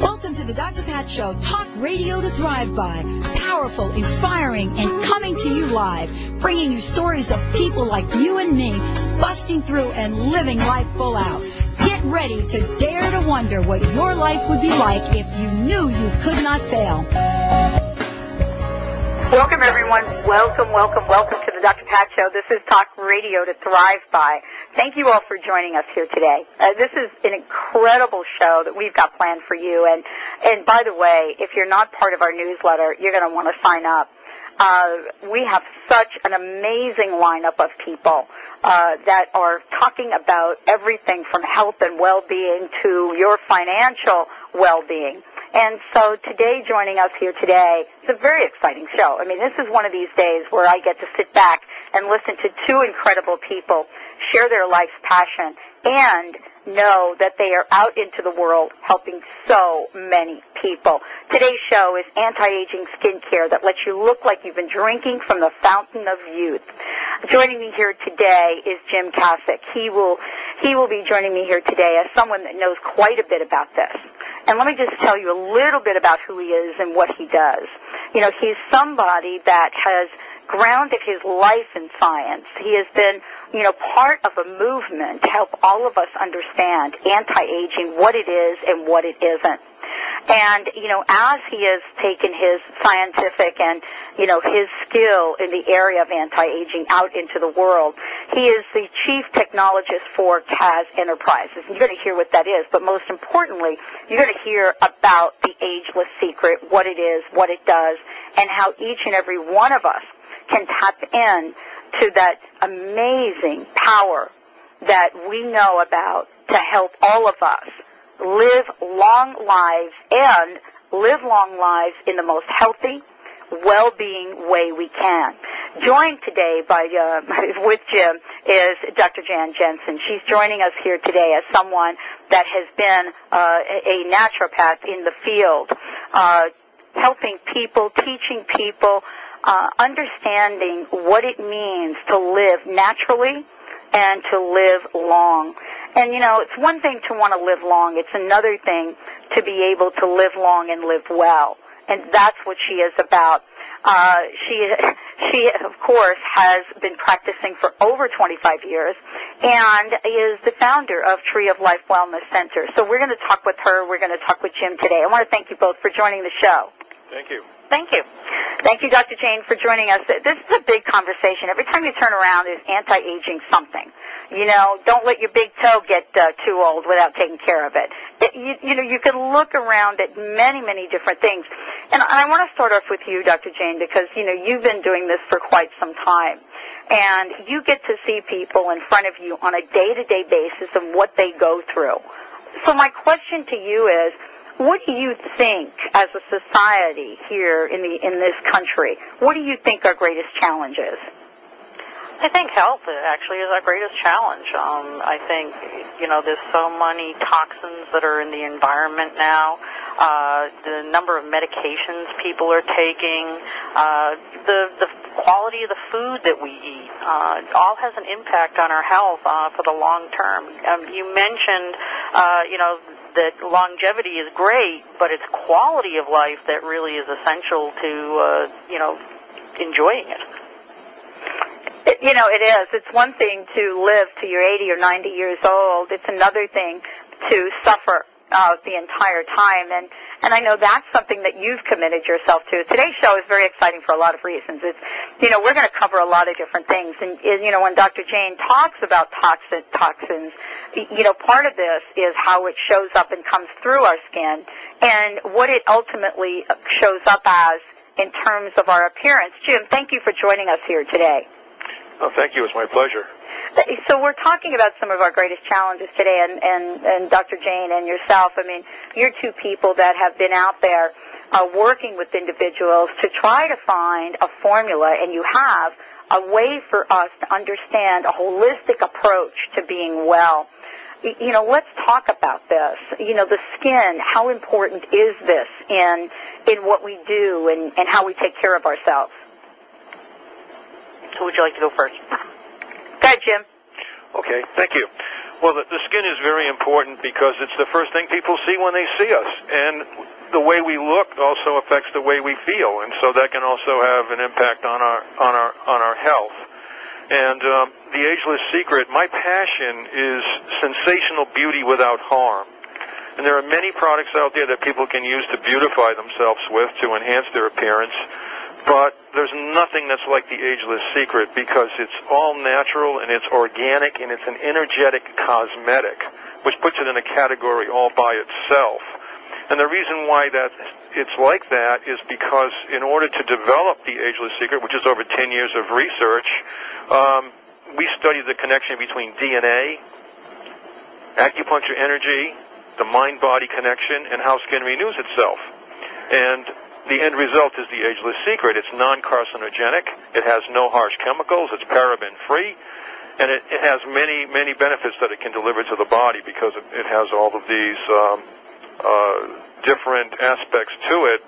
Welcome to the Dr. Pat Show, talk radio to thrive by. Powerful, inspiring, and coming to you live, bringing you stories of people like you and me, busting through and living life full out. Get ready to dare to wonder what your life would be like if you knew you could not fail. Welcome, everyone. Welcome, welcome, welcome to the Dr. Pat Show. This is Talk Radio to Thrive By. Thank you all for joining us here today. Uh, this is an incredible show that we've got planned for you. And, and by the way, if you're not part of our newsletter, you're going to want to sign up. Uh, we have such an amazing lineup of people uh, that are talking about everything from health and well-being to your financial well-being. And so today, joining us here today, it's a very exciting show. I mean, this is one of these days where I get to sit back and listen to two incredible people share their life's passion and know that they are out into the world helping so many people. Today's show is anti-aging skincare that lets you look like you've been drinking from the fountain of youth. Joining me here today is Jim Kosick. He will he will be joining me here today as someone that knows quite a bit about this. And let me just tell you a little bit about who he is and what he does. You know, he's somebody that has grounded his life in science. He has been, you know, part of a movement to help all of us understand anti-aging, what it is and what it isn't. And, you know, as he has taken his scientific and, you know, his skill in the area of anti-aging out into the world, he is the chief technologist for Kaz Enterprises. And you're going to hear what that is, but most importantly, you're going to hear about the ageless secret, what it is, what it does, and how each and every one of us can tap in to that amazing power that we know about to help all of us live long lives and live long lives in the most healthy, well-being way we can. Joined today by uh, with Jim is Dr. Jan Jensen. She's joining us here today as someone that has been uh, a naturopath in the field, uh, helping people, teaching people, uh, understanding what it means to live naturally and to live long. And you know, it's one thing to want to live long. It's another thing to be able to live long and live well. And that's what she is about. Uh, she, she of course has been practicing for over 25 years and is the founder of Tree of Life Wellness Center. So we're going to talk with her. We're going to talk with Jim today. I want to thank you both for joining the show. Thank you. Thank you. Thank you, Dr. Jane, for joining us. This is a big conversation. Every time you turn around, there's anti-aging something. You know, don't let your big toe get uh, too old without taking care of it. it you, you know, you can look around at many, many different things. And I want to start off with you, Dr. Jane, because, you know, you've been doing this for quite some time. And you get to see people in front of you on a day-to-day basis and what they go through. So my question to you is, what do you think, as a society here in the in this country, what do you think our greatest challenge is? I think health actually is our greatest challenge. Um, I think you know there's so many toxins that are in the environment now. Uh, the number of medications people are taking, uh, the the quality of the food that we eat, uh, all has an impact on our health uh, for the long term. Um, you mentioned, uh, you know, that longevity is great, but it's quality of life that really is essential to, uh, you know, enjoying it. it. You know, it is. It's one thing to live to your 80 or 90 years old. It's another thing to suffer uh, the entire time. And and I know that's something that you've committed yourself to. Today's show is very exciting for a lot of reasons. It's, you know, we're going to cover a lot of different things. And, you know, when Dr. Jane talks about toxin, toxins, you know, part of this is how it shows up and comes through our skin and what it ultimately shows up as in terms of our appearance. Jim, thank you for joining us here today. Oh, thank you. It's my pleasure. So we're talking about some of our greatest challenges today, and, and, and Dr. Jane and yourself. I mean, you're two people that have been out there uh, working with individuals to try to find a formula, and you have a way for us to understand a holistic approach to being well. You know, let's talk about this. You know, the skin, how important is this in in what we do and, and how we take care of ourselves? Who would you like to go first? Ahead, Jim. Okay, thank you. Well, the, the skin is very important because it's the first thing people see when they see us, and the way we look also affects the way we feel, and so that can also have an impact on our on our on our health. And um, the ageless secret, my passion is sensational beauty without harm. And there are many products out there that people can use to beautify themselves with to enhance their appearance. But there's nothing that's like the ageless secret because it's all natural and it's organic and it's an energetic cosmetic, which puts it in a category all by itself. And the reason why that it's like that is because in order to develop the ageless secret, which is over 10 years of research, um, we studied the connection between DNA, acupuncture energy, the mind-body connection, and how skin renews itself. And the end result is the ageless secret. It's non-carcinogenic. It has no harsh chemicals. It's paraben-free. And it, it has many, many benefits that it can deliver to the body because it, it has all of these um, uh, different aspects to it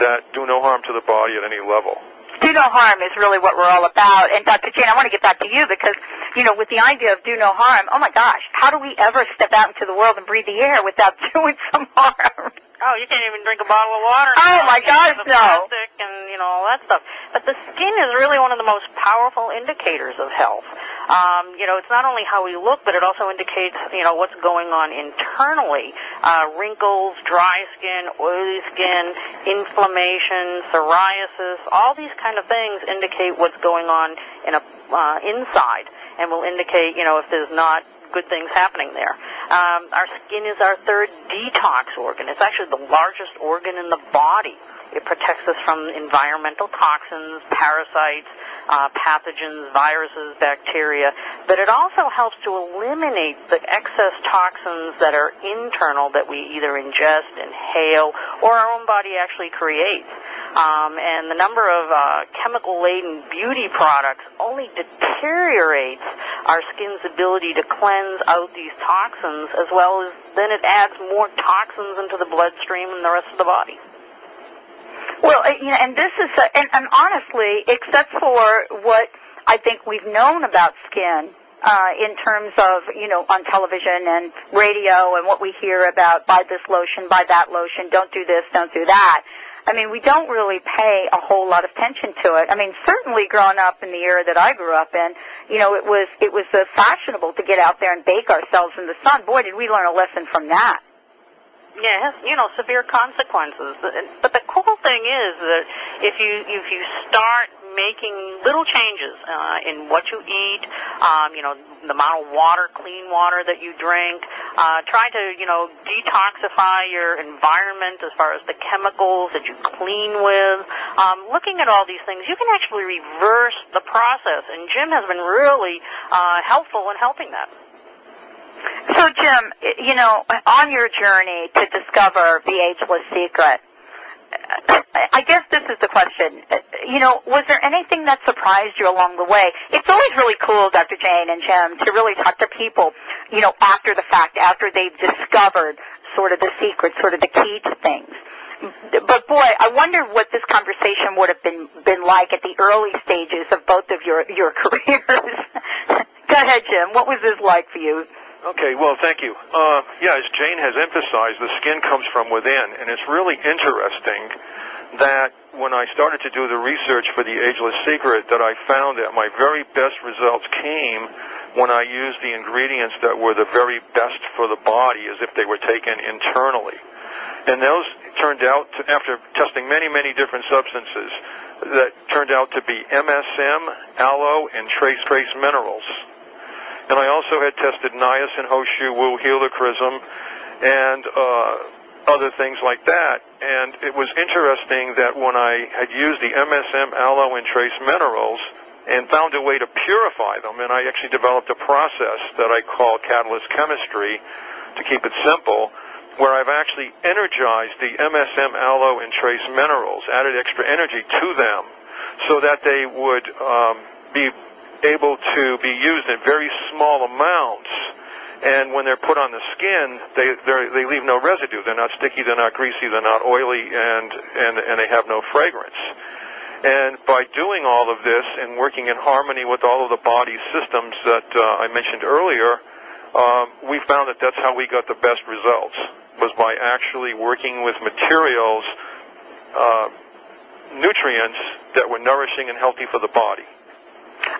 that do no harm to the body at any level. Do no harm is really what we're all about. And Dr. Jane, I want to get back to you because, you know, with the idea of do no harm, oh my gosh, how do we ever step out into the world and breathe the air without doing some harm? Oh, you can't even drink a bottle of water. Oh, my gosh, no. Plastic and you know all that stuff. But the skin is really one of the most powerful indicators of health. Um, you know, it's not only how we look, but it also indicates you know what's going on internally. Uh, wrinkles, dry skin, oily skin, inflammation, psoriasis, all these kind of things indicate what's going on in a uh, inside, and will indicate you know if there's not good things happening there. Um, our skin is our third detox organ. It's actually the largest organ in the body. It protects us from environmental toxins, parasites, uh, pathogens, viruses, bacteria, but it also helps to eliminate the excess toxins that are internal that we either ingest, inhale, or our own body actually creates. Um, and the number of uh, chemical-laden beauty products only deteriorates our skin's ability to cleanse out these toxins, as well as then it adds more toxins into the bloodstream and the rest of the body. Well, uh, you know, and this is, uh, and, and honestly, except for what I think we've known about skin, uh, in terms of, you know, on television and radio and what we hear about buy this lotion, buy that lotion, don't do this, don't do that. I mean, we don't really pay a whole lot of attention to it. I mean, certainly growing up in the era that I grew up in, you know, it was, it was uh, fashionable to get out there and bake ourselves in the sun. Boy, did we learn a lesson from that. Yeah, you know, severe consequences. But the cool thing is that if you if you start making little changes uh, in what you eat, um, you know, the amount of water, clean water that you drink, uh, try to, you know, detoxify your environment as far as the chemicals that you clean with. Um, looking at all these things, you can actually reverse the process, and Jim has been really uh, helpful in helping that. So, Jim, you know, on your journey to discover the ageless secret, I guess this is the question. You know, was there anything that surprised you along the way? It's always really cool, Dr. Jane and Jim, to really talk to people, you know, after the fact, after they've discovered sort of the secret, sort of the key to things. But boy, I wonder what this conversation would have been been like at the early stages of both of your your careers. Go ahead, Jim. What was this like for you? Okay, well, thank you. Uh, yeah, as Jane has emphasized, the skin comes from within, and it's really interesting that when I started to do the research for the Ageless Secret, that I found that my very best results came when I used the ingredients that were the very best for the body, as if they were taken internally. And those turned out, to, after testing many, many different substances, that turned out to be MSM, aloe, and trace trace minerals. And I also had tested niacin, Ho Shou Wu, helichrysum, and uh, other things like that. And it was interesting that when I had used the MSM, aloe, and trace minerals, and found a way to purify them, and I actually developed a process that I call catalyst chemistry to keep it simple. where I've actually energized the MSM aloe and trace minerals, added extra energy to them, so that they would um, be able to be used in very small amounts. And when they're put on the skin, they they leave no residue. They're not sticky. They're not greasy. They're not oily, and and and they have no fragrance. And by doing all of this and working in harmony with all of the body systems that uh, I mentioned earlier, um, we found that that's how we got the best results was by actually working with materials, uh, nutrients that were nourishing and healthy for the body.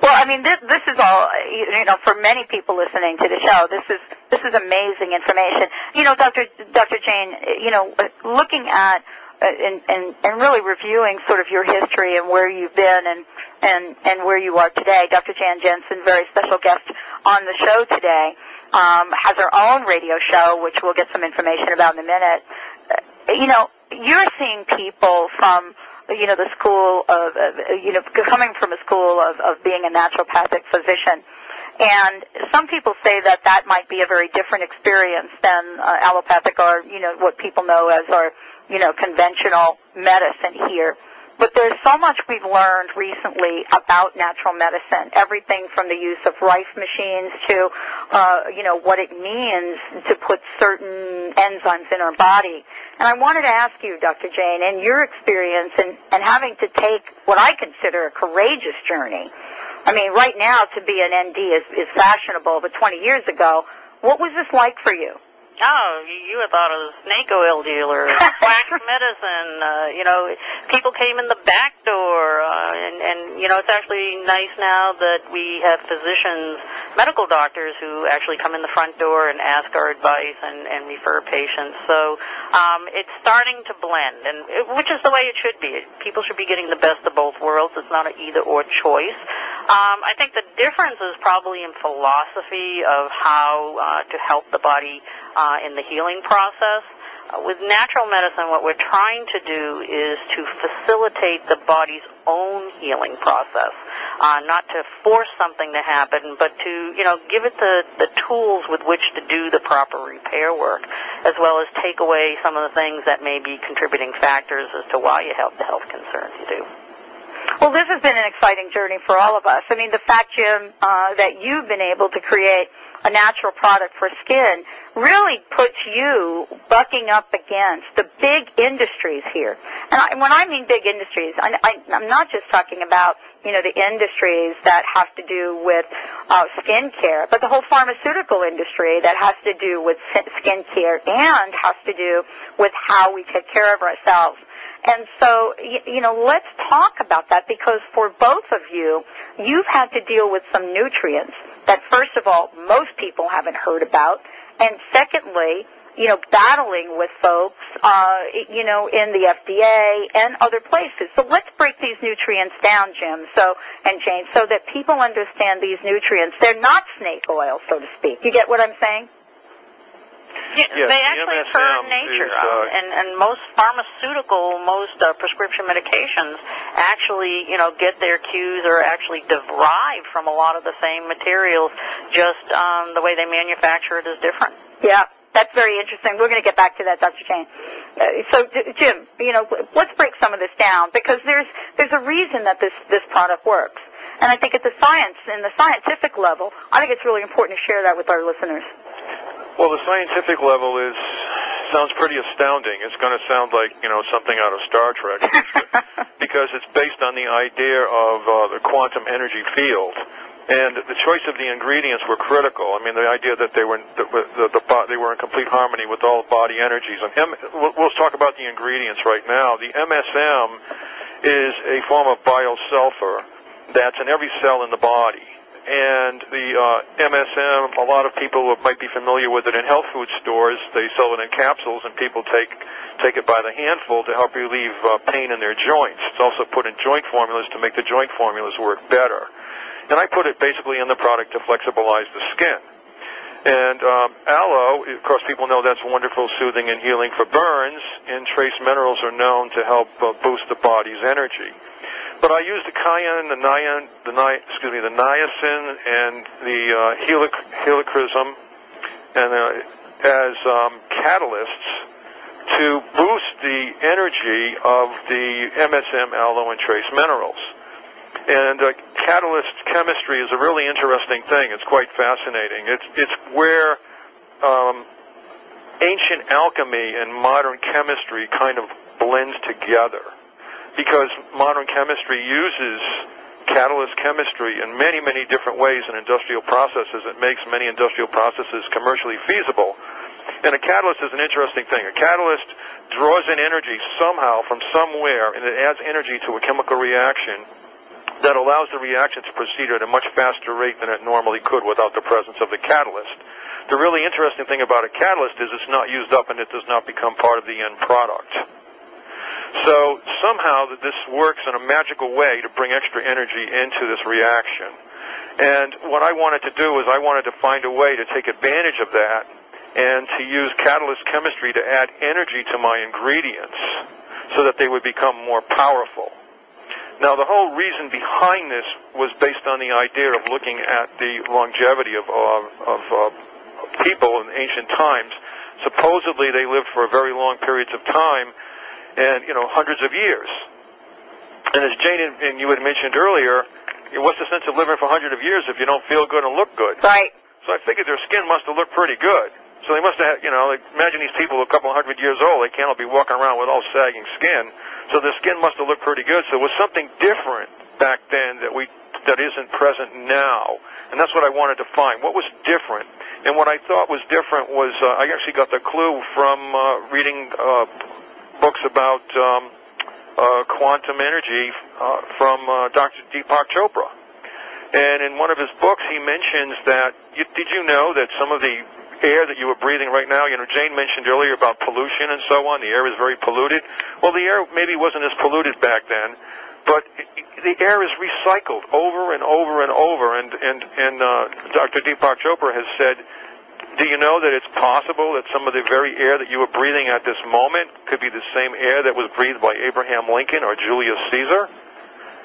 Well, I mean, this, this is all you know for many people listening to the show. This is this is amazing information. You know, Dr. Dr. Jane, you know, looking at uh, and, and and really reviewing sort of your history and where you've been and and and where you are today. Dr. Jan Jensen, very special guest on the show today, um, has her own radio show, which we'll get some information about in a minute. Uh, you know, you're seeing people from you know, the school of, uh, you know, coming from a school of, of being a naturopathic physician. And some people say that that might be a very different experience than uh, allopathic or, you know, what people know as our, you know, conventional medicine here. But there's so much we've learned recently about natural medicine. Everything from the use of Rife machines to, uh, you know, what it means to put certain enzymes in our body. And I wanted to ask you, Dr. Jane, in your experience and, and having to take what I consider a courageous journey. I mean, right now to be an ND is, is fashionable, but 20 years ago, what was this like for you? Oh, you, you had thought of snake oil dealer, quack medicine. Uh, you know, people came in the back door, uh, and and you know, it's actually nice now that we have physicians, medical doctors who actually come in the front door and ask our advice and and refer patients. So um, it's starting to blend, and it, which is the way it should be. People should be getting the best of both worlds. It's not an either or choice. Um, I think the difference is probably in philosophy of how uh, to help the body uh, in the healing process. Uh, with natural medicine, what we're trying to do is to facilitate the body's own healing process. Uh, not to force something to happen, but to, you know, give it the, the tools with which to do the proper repair work, as well as take away some of the things that may be contributing factors as to why you have the health concerns you do. Well, this has been an exciting journey for all of us. I mean, the fact, Jim, uh, that you've been able to create a natural product for skin really puts you bucking up against the big industries here. And I, when I mean big industries, I, I, I'm not just talking about you know the industries that have to do with uh, skin care, but the whole pharmaceutical industry that has to do with skin care and has to do with how we take care of ourselves. And so, you know, let's talk about that because for both of you, you've had to deal with some nutrients that, first of all, most people haven't heard about. And secondly, you know, battling with folks, uh, you know, in the FDA and other places. So let's break these nutrients down, Jim, so, and Jane, so that people understand these nutrients. They're not snake oil, so to speak. You get what I'm saying? Yeah, yes, they actually the occur in nature, is, uh, and and most pharmaceutical, most uh, prescription medications actually, you know, get their cues or actually derive from a lot of the same materials. Just um, the way they manufacture it is different. Yeah, that's very interesting. We're going to get back to that, Dr. Jane. Uh, so, Jim, you know, let's break some of this down because there's there's a reason that this this product works, and I think at the science and the scientific level, I think it's really important to share that with our listeners. Well, the scientific level is sounds pretty astounding. It's going to sound like you know something out of Star Trek because it's based on the idea of uh, the quantum energy field. And the choice of the ingredients were critical. I mean, the idea that they were the, the, the, they were in complete harmony with all body energies. And M, we'll, we'll talk about the ingredients right now. The MSM is a form of biosulfur that's in every cell in the body and the uh, MSM, a lot of people might be familiar with it in health food stores. They sell it in capsules, and people take take it by the handful to help relieve uh, pain in their joints. It's also put in joint formulas to make the joint formulas work better. And I put it basically in the product to flexibilize the skin. And um, aloe, of course, people know that's wonderful, soothing, and healing for burns. And trace minerals are known to help uh, boost the body's energy. But I use the cayenne, the niacin, the ni- excuse me, the niacin and the uh, helic- and uh, as um, catalysts to boost the energy of the MSM aloe and trace minerals. And uh, catalyst chemistry is a really interesting thing. It's quite fascinating. It's it's where um, ancient alchemy and modern chemistry kind of blends together, because modern chemistry uses catalyst chemistry in many many different ways in industrial processes. It makes many industrial processes commercially feasible. And a catalyst is an interesting thing. A catalyst draws in energy somehow from somewhere, and it adds energy to a chemical reaction that allows the reaction to proceed at a much faster rate than it normally could without the presence of the catalyst. The really interesting thing about a catalyst is it's not used up and it does not become part of the end product. So somehow that this works in a magical way to bring extra energy into this reaction. And what I wanted to do is I wanted to find a way to take advantage of that and to use catalyst chemistry to add energy to my ingredients so that they would become more powerful. Now, the whole reason behind this was based on the idea of looking at the longevity of, of uh, people in ancient times. Supposedly, they lived for very long periods of time, and you know, hundreds of years. And as Jane and you had mentioned earlier, what's the sense of living for hundreds of years if you don't feel good and look good? Right. So I figured their skin must have looked pretty good. So they must have, you know, like, imagine these people a couple hundred years old. They can't all be walking around with all sagging skin. So the skin must have looked pretty good. So it was something different back then that we that isn't present now. And that's what I wanted to find. What was different? And what I thought was different was uh, I actually got the clue from uh, reading uh, books about um, uh, quantum energy uh, from uh, Dr. Deepak Chopra. And in one of his books, he mentions that. You, did you know that some of the air that you were breathing right now, you know, Jane mentioned earlier about pollution and so on. The air is very polluted. Well, the air maybe wasn't as polluted back then, but the air is recycled over and over and over. And and and uh, Dr. Deepak Chopra has said, do you know that it's possible that some of the very air that you were breathing at this moment could be the same air that was breathed by Abraham Lincoln or Julius Caesar?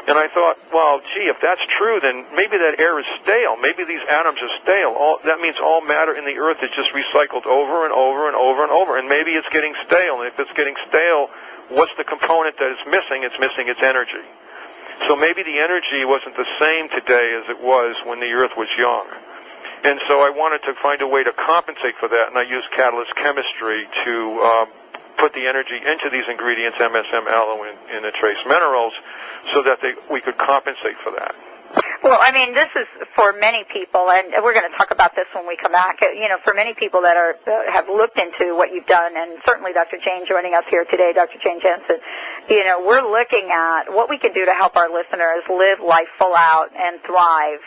And I thought, well, gee, if that's true, then maybe that air is stale. Maybe these atoms are stale. All, that means all matter in the earth is just recycled over and over and over and over. And maybe it's getting stale. And if it's getting stale, what's the component that is missing? It's missing its energy. So maybe the energy wasn't the same today as it was when the earth was young. And so I wanted to find a way to compensate for that, and I used catalyst chemistry to um, put the energy into these ingredients, MSM, aloe, and, and the trace minerals, so that they, we could compensate for that. Well, I mean, this is for many people, and we're going to talk about this when we come back. You know, for many people that are uh, have looked into what you've done, and certainly Dr. Jane joining us here today, Dr. Jane Jensen. You know, we're looking at what we can do to help our listeners live life full out and thrive,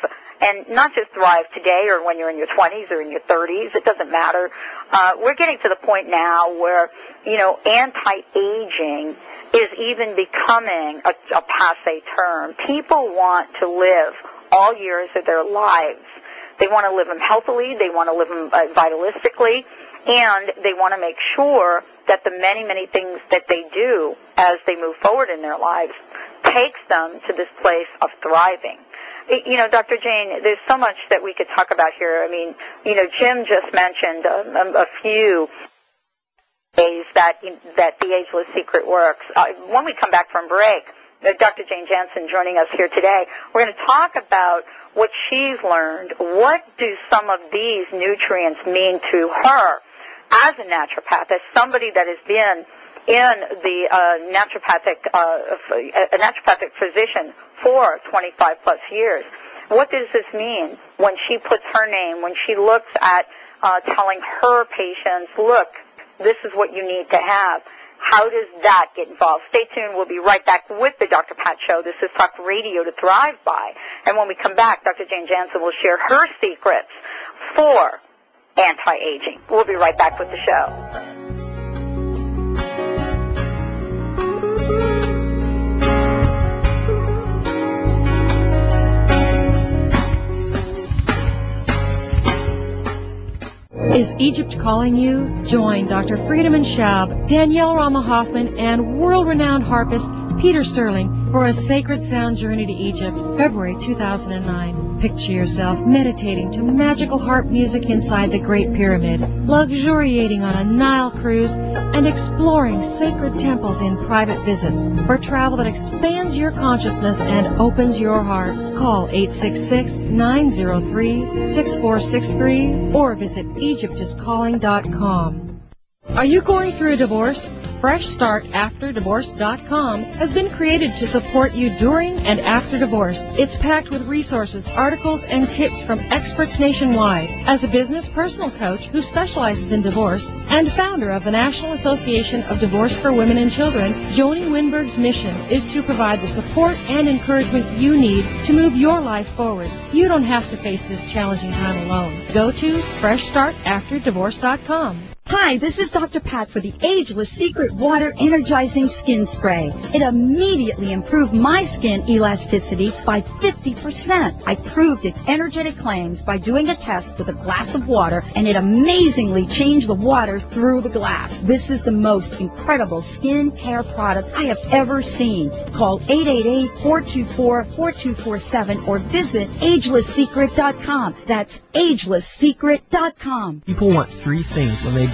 and not just thrive today or when you're in your 20s or in your 30s. It doesn't matter. Uh, we're getting to the point now where you know anti-aging is even becoming a, a passe term. People want to live all years of their lives. They want to live them healthily, they want to live them uh, vitalistically, and they want to make sure that the many, many things that they do as they move forward in their lives takes them to this place of thriving. You know, Dr. Jane, there's so much that we could talk about here. I mean, you know, Jim just mentioned a, a few ways that that the ageless secret works. Uh, when we come back from break, uh, Dr. Jane Jensen joining us here today, we're going to talk about what she's learned. What do some of these nutrients mean to her as a naturopath, as somebody that has been in the uh, naturopathic uh, a naturopathic physician for 25 plus years? What does this mean when she puts her name, when she looks at uh, telling her patients, look, this is what you need to have. How does that get involved? Stay tuned. We'll be right back with the Dr. Pat Show. This is Talk Radio to Thrive By. And when we come back, Dr. Jane Jansen will share her secrets for anti-aging. We'll be right back with the show. Is Egypt calling you? Join Dr. Friedemann Schaub, Danielle Rama Hoffman, and world-renowned harpist Peter Sterling for a sacred sound journey to Egypt, February 2009. Picture yourself meditating to magical harp music inside the Great Pyramid, luxuriating on a Nile cruise, and exploring sacred temples in private visits for travel that expands your consciousness and opens your heart. Call 866-903-6463 or visit EgyptIsCalling.com. Are you going through a divorce? FreshStartAfterDivorce.com has been created to support you during and after divorce. It's packed with resources, articles, and tips from experts nationwide. As a business personal coach who specializes in divorce and founder of the National Association of Divorce for Women and Children, Joni Winberg's mission is to provide the support and encouragement you need to move your life forward. You don't have to face this challenging time alone. Go to FreshStartAfterDivorce.com. Hi, this is Dr. Pat for the Ageless Secret Water Energizing Skin Spray. It immediately improved my skin elasticity by 50%. I proved its energetic claims by doing a test with a glass of water, and it amazingly changed the water through the glass. This is the most incredible skin care product I have ever seen. Call 888-424-4247 or visit agelesssecret.com. That's agelesssecret.com. People want three things when they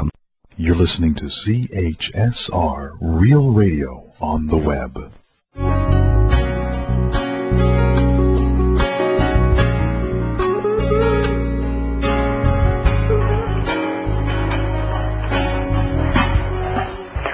You're listening to CHSR Real Radio on the web.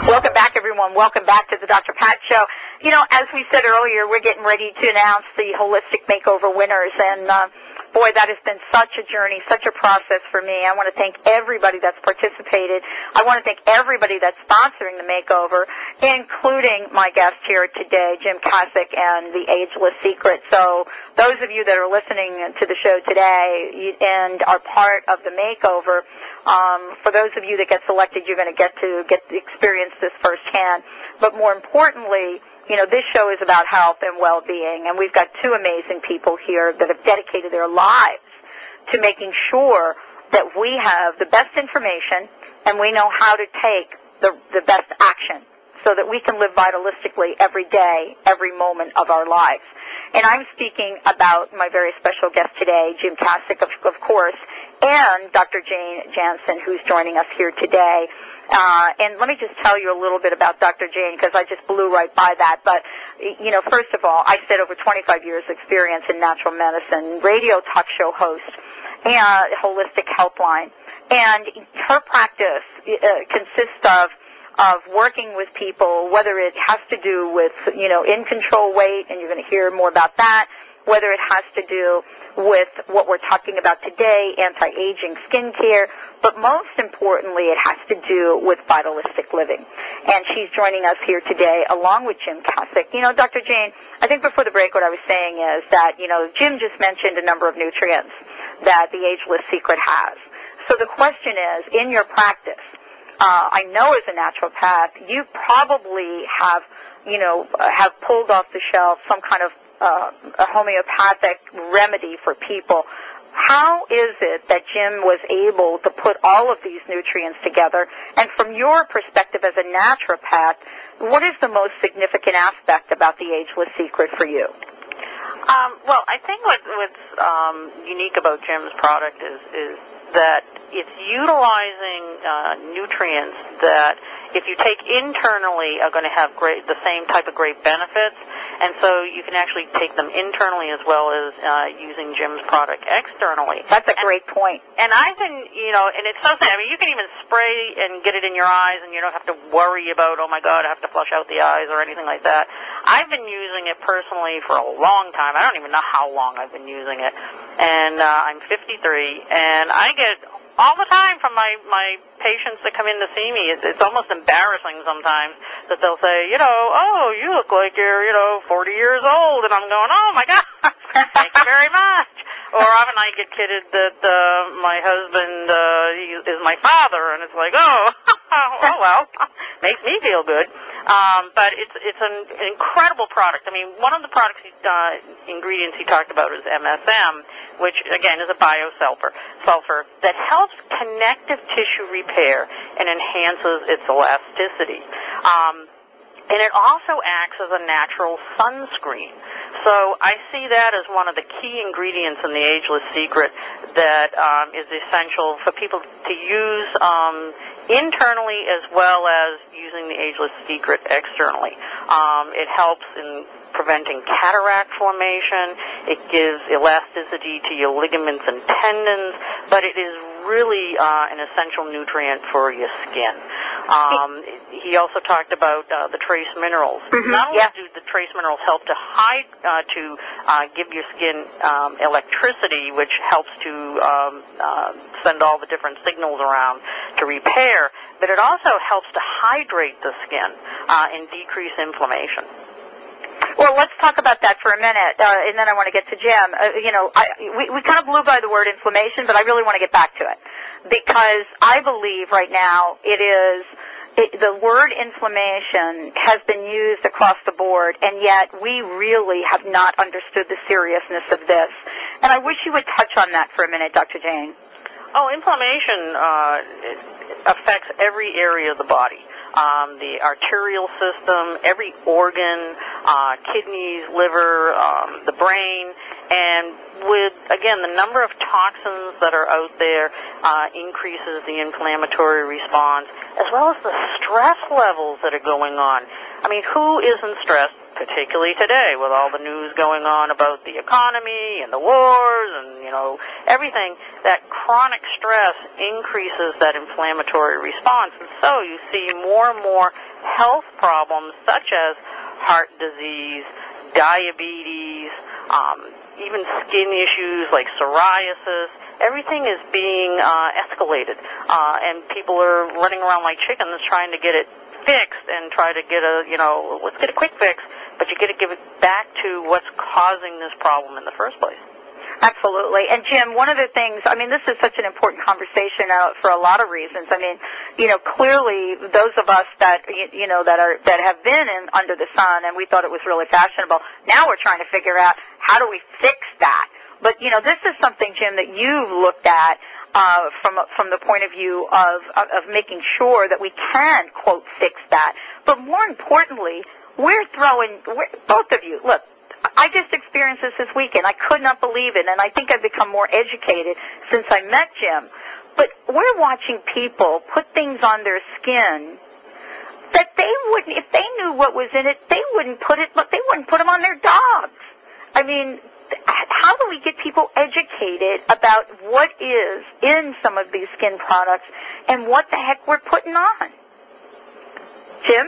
Welcome back, everyone. Welcome back to the Dr. Pat Show. You know, as we said earlier, we're getting ready to announce the holistic makeover winners, and uh, boy, that has been such a journey, such a process for me. I want to thank everybody that's participated. I want to thank everybody that's sponsoring the makeover, including my guest here today, Jim Kosick and the Ageless Secret. So those of you that are listening to the show today and are part of the makeover, um, for those of you that get selected, you're going to get to get experience this firsthand. But more importantly, you know, this show is about health and well-being, and we've got two amazing people here that have dedicated their lives to making sure that we have the best information and we know how to take the, the best action so that we can live vitalistically every day, every moment of our lives. And I'm speaking about my very special guest today, Jim Kosick, of, of course, and Dr. Jane Jansen, who's joining us here today. Uh, and let me just tell you a little bit about Dr. Jane because I just blew right by that. But, you know, first of all, I said over 25 years experience in natural medicine, radio talk show host, and holistic helpline. And her practice uh, consists of of working with people, whether it has to do with, you know, in control weight, and you're going to hear more about that, whether it has to do with what we're talking about today, anti-aging skincare, but most importantly, it has to do with vitalistic living. And she's joining us here today along with Jim Kosick. You know, Dr. Jane, I think before the break what I was saying is that, you know, Jim just mentioned a number of nutrients that the Ageless Secret has. So the question is, in your practice, uh, I know as a naturopath, you probably have, you know, have pulled off the shelf some kind of uh, a homeopathic remedy for people. How is it that Jim was able to put all of these nutrients together? And from your perspective as a naturopath, what is the most significant aspect about the Ageless Secret for you? Um, well, I think what, what's um, unique about Jim's product is is that it's utilizing uh, nutrients that if you take internally are going to have great the same type of great benefits and so you can actually take them internally as well as uh, using Jim's product externally. That's a great point. And I've been, you know, and it's so sad. I mean, you can even spray and get it in your eyes, and you don't have to worry about, oh my God, I have to flush out the eyes or anything like that. I've been using it personally for a long time. I don't even know how long I've been using it, and uh, I'm 53, and I get all the time from my my patients that come in to see me. It's, it's almost embarrassing sometimes that they'll say, you know, oh, you look like you're, you know, 40 years old, and I'm going, oh my god, thank you very much. Or often I get kidded that uh, my husband uh, he is my father, and it's like, oh, oh well, makes me feel good. Um, but it's it's an incredible product. I mean, one of the products he, uh, ingredients he talked about is MSM, which again is a biosulfur sulfur that helps connective tissue repair and enhances its elasticity. Um, and it also acts as a natural sunscreen. So I see that as one of the key ingredients in the Ageless Secret that um, is essential for people to use um, internally as well as using the Ageless Secret externally. Um, it helps in preventing cataract formation. It gives elasticity to your ligaments and tendons, but it is really uh, an essential nutrient for your skin. Um, he also talked about uh, the trace minerals. Mm-hmm. Not only Yeah. do the trace minerals help to hide, uh, to uh, give your skin um, electricity, which helps to um, uh, send all the different signals around to repair, but it also helps to hydrate the skin uh, and decrease inflammation. Well, let's talk about that for a minute, uh, and then I want to get to Jim. Uh, you know, I, we, we kind of blew by the word inflammation, but I really want to get back to it because I believe right now it is it, the word inflammation has been used across the board, and yet we really have not understood the seriousness of this. And I wish you would touch on that for a minute, Dr. Jane. Oh, inflammation uh, affects every area of the body. Um, the arterial system, every organ, uh, kidneys, liver, um, the brain, and with again the number of toxins that are out there uh, increases the inflammatory response, as well as the stress levels that are going on. I mean, who isn't stressed? Particularly today with all the news going on about the economy and the wars and you know everything that chronic stress increases that inflammatory response. And so you see more and more health problems such as heart disease diabetes um, even skin issues like psoriasis. Everything is being uh, escalated uh, and people are running around like chickens trying to get it fixed and try to get a you know let's get a quick fix but you got to give it back to what's causing this problem in the first place. Absolutely. And Jim, one of the things, I mean, this is such an important conversation uh, for a lot of reasons. I mean, you know, clearly those of us that, you, you know, that are, that have been in under the sun and we thought it was really fashionable, now we're trying to figure out how do we fix that? But, you know, this is something, Jim, that you've looked at, uh, from, from the point of view of, of, of making sure that we can, quote, fix that. But more importantly, we're throwing, we're, both of you, look, I just experienced this this weekend. I could not believe it, and I think I've become more educated since I met Jim. But we're watching people put things on their skin that they wouldn't, if they knew what was in it, they wouldn't put it, but they wouldn't put them on their dogs. I mean, how do we get people educated about what is in some of these skin products and what the heck we're putting on? Jim?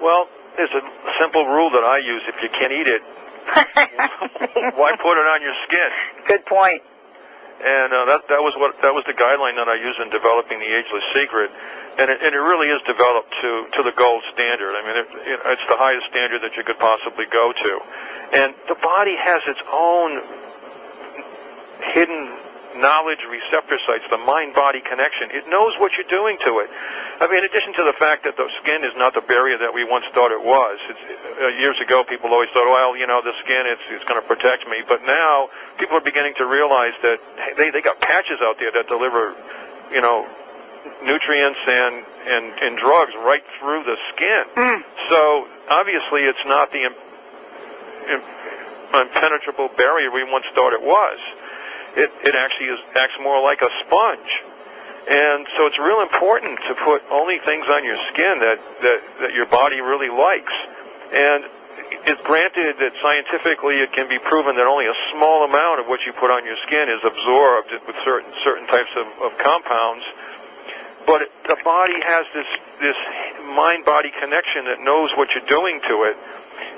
Well, there's a simple rule that I use. If you can't eat it, why put it on your skin? Good point. And uh, that that was what that was the guideline that I use in developing the Ageless Secret, and it, and it really is developed to to the gold standard. I mean, it, it, it's the highest standard that you could possibly go to, and the body has its own hidden knowledge receptor sites, the mind-body connection. It knows what you're doing to it. I mean, in addition to the fact that the skin is not the barrier that we once thought it was. It's, uh, years ago, people always thought, well, you know, the skin, it's, it's going to protect me. But now, people are beginning to realize that hey, they, they got patches out there that deliver, you know, nutrients and, and, and drugs right through the skin. Mm. So, obviously, it's not the impenetrable barrier we once thought it was. It, it actually is, acts more like a sponge. And so it's real important to put only things on your skin that, that, that your body really likes. And it's granted that scientifically it can be proven that only a small amount of what you put on your skin is absorbed with certain certain types of, of compounds. But the body has this this mind-body connection that knows what you're doing to it,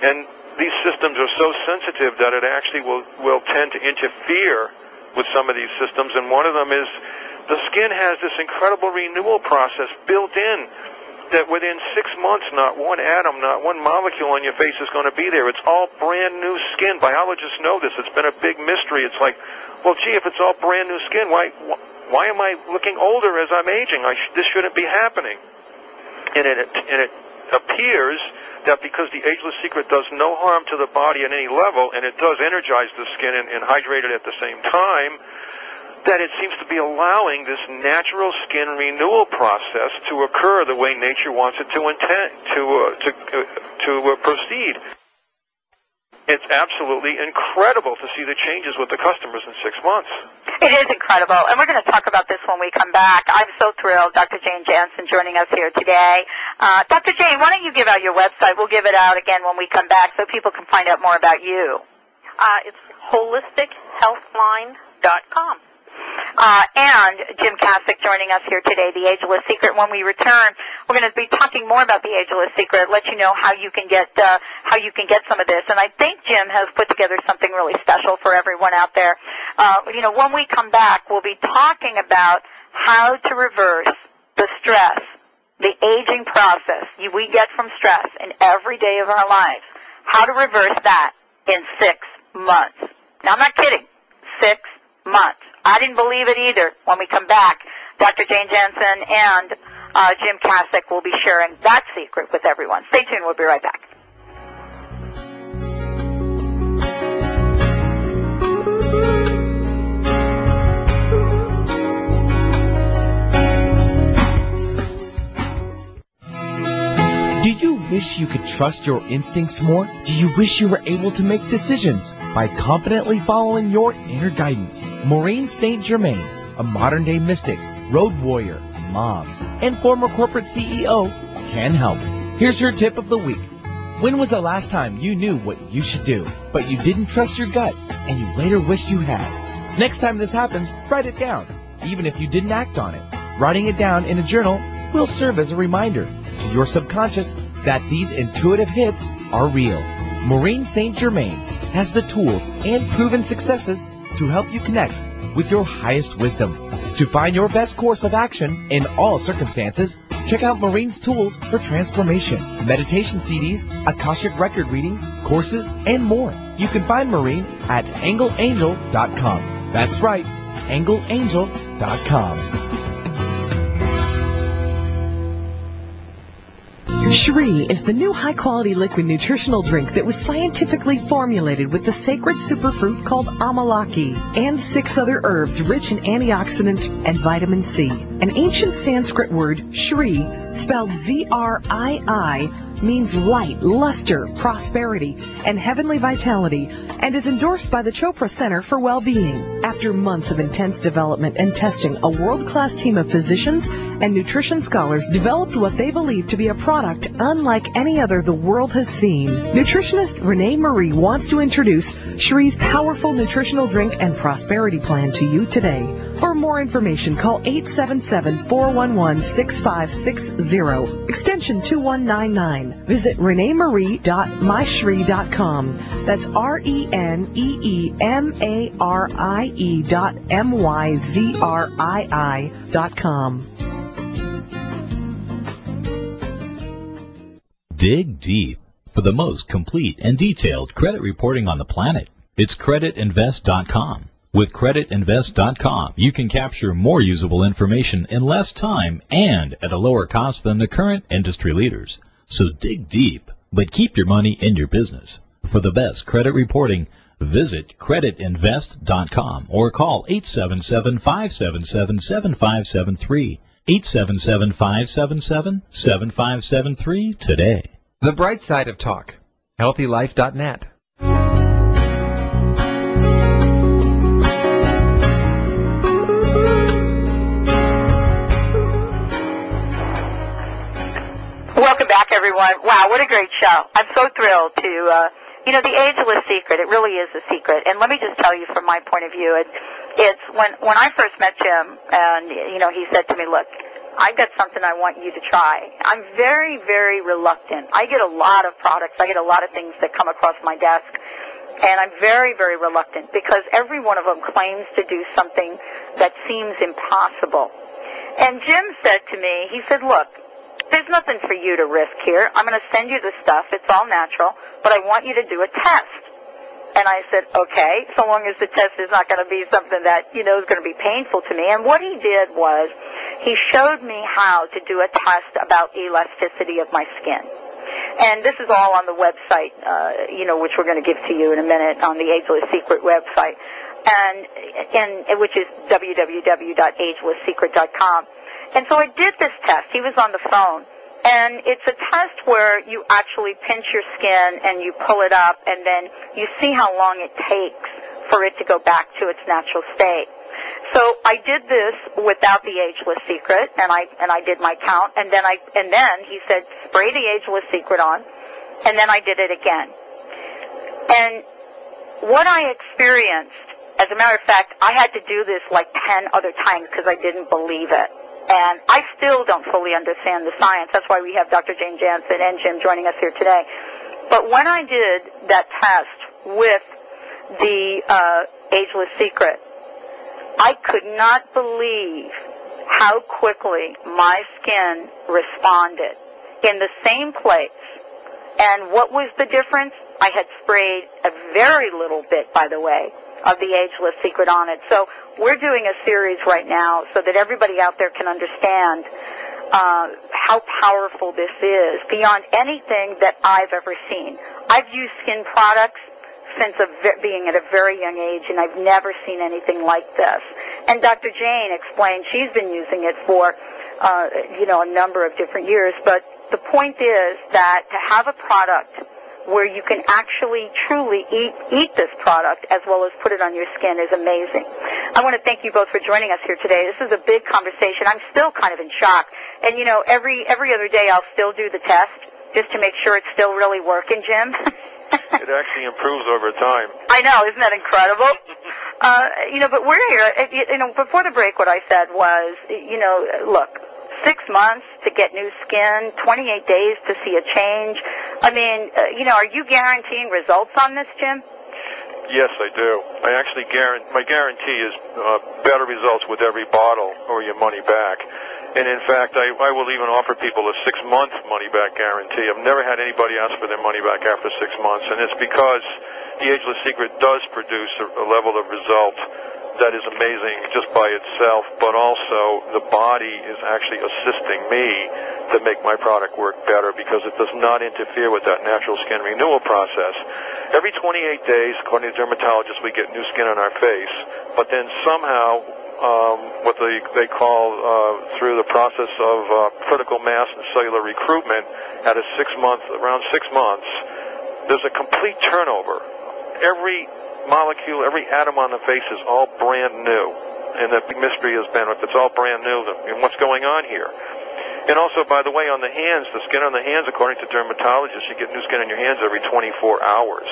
and these systems are so sensitive that it actually will will tend to interfere with some of these systems. And one of them is the skin has this incredible renewal process built in that within six months, not one atom, not one molecule on your face is going to be there. It's all brand new skin. Biologists know this. It's been a big mystery. It's like, well, gee, if it's all brand new skin, why why am I looking older as I'm aging? I sh- this shouldn't be happening. And it and it appears that because the ageless secret does no harm to the body at any level, and it does energize the skin and, and hydrate it at the same time that it seems to be allowing this natural skin renewal process to occur the way nature wants it to intend to uh, to uh, to uh, proceed. It's absolutely incredible to see the changes with the customers in six months. It is incredible, and we're going to talk about this when we come back. I'm so thrilled, Dr. Jane Jansen joining us here today. Uh, Dr. Jane, why don't you give out your website? We'll give it out again when we come back so people can find out more about you. Uh, it's holistichealthline.com. Uh, and Jim Kosick joining us here today, The Ageless Secret. When we return, we're going to be talking more about The Ageless Secret, let you know how you can get uh, how you can get some of this. And I think Jim has put together something really special for everyone out there. Uh, you know, when we come back, we'll be talking about how to reverse the stress, the aging process we get from stress in every day of our lives. How to reverse that in six months. Now, I'm not kidding. Six months. I didn't believe it either. When we come back, Dr. Jane Jansen and uh, Jim Kosick will be sharing that secret with everyone. Stay tuned. We'll be right back. Wish you could trust your instincts more? Do you wish you were able to make decisions by confidently following your inner guidance? Maureen St. Germain, a modern day mystic, road warrior, mom, and former corporate CEO, can help. Here's her tip of the week. When was the last time you knew what you should do, but you didn't trust your gut and you later wished you had? Next time this happens, write it down, even if you didn't act on it. Writing it down in a journal will serve as a reminder to your subconscious that these intuitive hits are real. Maureen St. Germain has the tools and proven successes to help you connect with your highest wisdom. To find your best course of action in all circumstances, check out Maureen's tools for transformation, meditation CDs, Akashic record readings, courses, and more. You can find Maureen at angleangel.com. That's right, angleangel.com. Zrii is the new high quality liquid nutritional drink that was scientifically formulated with the sacred superfruit called amalaki and six other herbs rich in antioxidants and vitamin C. An ancient Sanskrit word, Zrii, spelled Z-R-I-I, means light, luster, prosperity, and heavenly vitality, and is endorsed by the Chopra Center for Well-Being. After months of intense development and testing, a world-class team of physicians and nutrition scholars developed what they believe to be a product unlike any other the world has seen. Nutritionist Renee Marie wants to introduce Zrii's powerful nutritional drink and prosperity plan to you today. For more information, call 877-411-6560, extension 2199. Visit reneemarie.myzrii.com. That's R-E-N-E-E-M-A-R-I-E dot M-Y-Z-R-I-I dot com. Dig deep for the most complete and detailed credit reporting on the planet. It's creditinvest.com. With creditinvest.com, you can capture more usable information in less time and at a lower cost than the current industry leaders. So dig deep, but keep your money in your business. For the best credit reporting, visit creditinvest.com or call 877 577 7573 today. The Bright Side of Talk. HealthyLife.net. Welcome back, everyone. Wow, what a great show. I'm so thrilled to. Uh, you know, the ageless secret. It really is a secret. And let me just tell you from my point of view, it, it's when when I first met Jim, and you know, he said to me, "Look, I've got something I want you to try." I'm very, very reluctant. I get a lot of products. I get a lot of things that come across my desk. And I'm very, very reluctant because every one of them claims to do something that seems impossible. And Jim said to me, he said, look, there's nothing for you to risk here. I'm going to send you the stuff. It's all natural, but I want you to do a test. And I said, okay, so long as the test is not going to be something that, you know, is going to be painful to me. And what he did was he showed me how to do a test about elasticity of my skin. And this is all on the website, uh, you know, which we're going to give to you in a minute on the Ageless Secret website, and and which is www.agelesssecret.com. And so I did this test. He was on the phone, and it's a test where you actually pinch your skin and you pull it up, and then you see how long it takes for it to go back to its natural state. So I did this without the ageless secret, and I and I did my count, and then I and then he said spray the ageless secret on, and then I did it again. And what I experienced, as a matter of fact, I had to do this like ten other times because I didn't believe it. And I still don't fully understand the science. That's why we have Dr. Jane Jansen and Jim joining us here today. But when I did that test with the uh, ageless secret, I could not believe how quickly my skin responded in the same place. And what was the difference? I had sprayed a very little bit, by the way, of the ageless secret on it. So we're doing a series right now so that everybody out there can understand uh, how powerful this is beyond anything that I've ever seen. I've used skin products since a, being at a very young age, and I've never seen anything like this. And Dr. Jane explained she's been using it for, uh, you know, a number of different years. But the point is that to have a product where you can actually truly eat eat this product as well as put it on your skin is amazing. I want to thank you both for joining us here today. This is a big conversation. I'm still kind of in shock. And you know, every every other day I'll still do the test just to make sure it's still really working, Jim. it actually improves over time. I know, isn't that incredible? uh, you know, but we're here. You know, before the break, what I said was, you know, look, six months to get new skin, 28 days to see a change. I mean, uh, you know, are you guaranteeing results on this, Jim? Yes, I do. I actually guarantee, my guarantee is uh, better results with every bottle or your money back. And in fact, I, I will even offer people a six month money back guarantee. I've never had anybody ask for their money back after six months, and it's because the Ageless Secret does produce a, a level of result that is amazing just by itself, but also the body is actually assisting me to make my product work better because it does not interfere with that natural skin renewal process. Every 28 days, according to dermatologists, we get new skin on our face, but then somehow um, what they they call uh, through the process of uh, critical mass and cellular recruitment at a six month around six months. There's a complete turnover. Every molecule, every atom on the face is all brand new, and the mystery has been if it's all brand new, then what's going on here? And also, by the way, on the hands, the skin on the hands, according to dermatologists, you get new skin on your hands every 24 hours,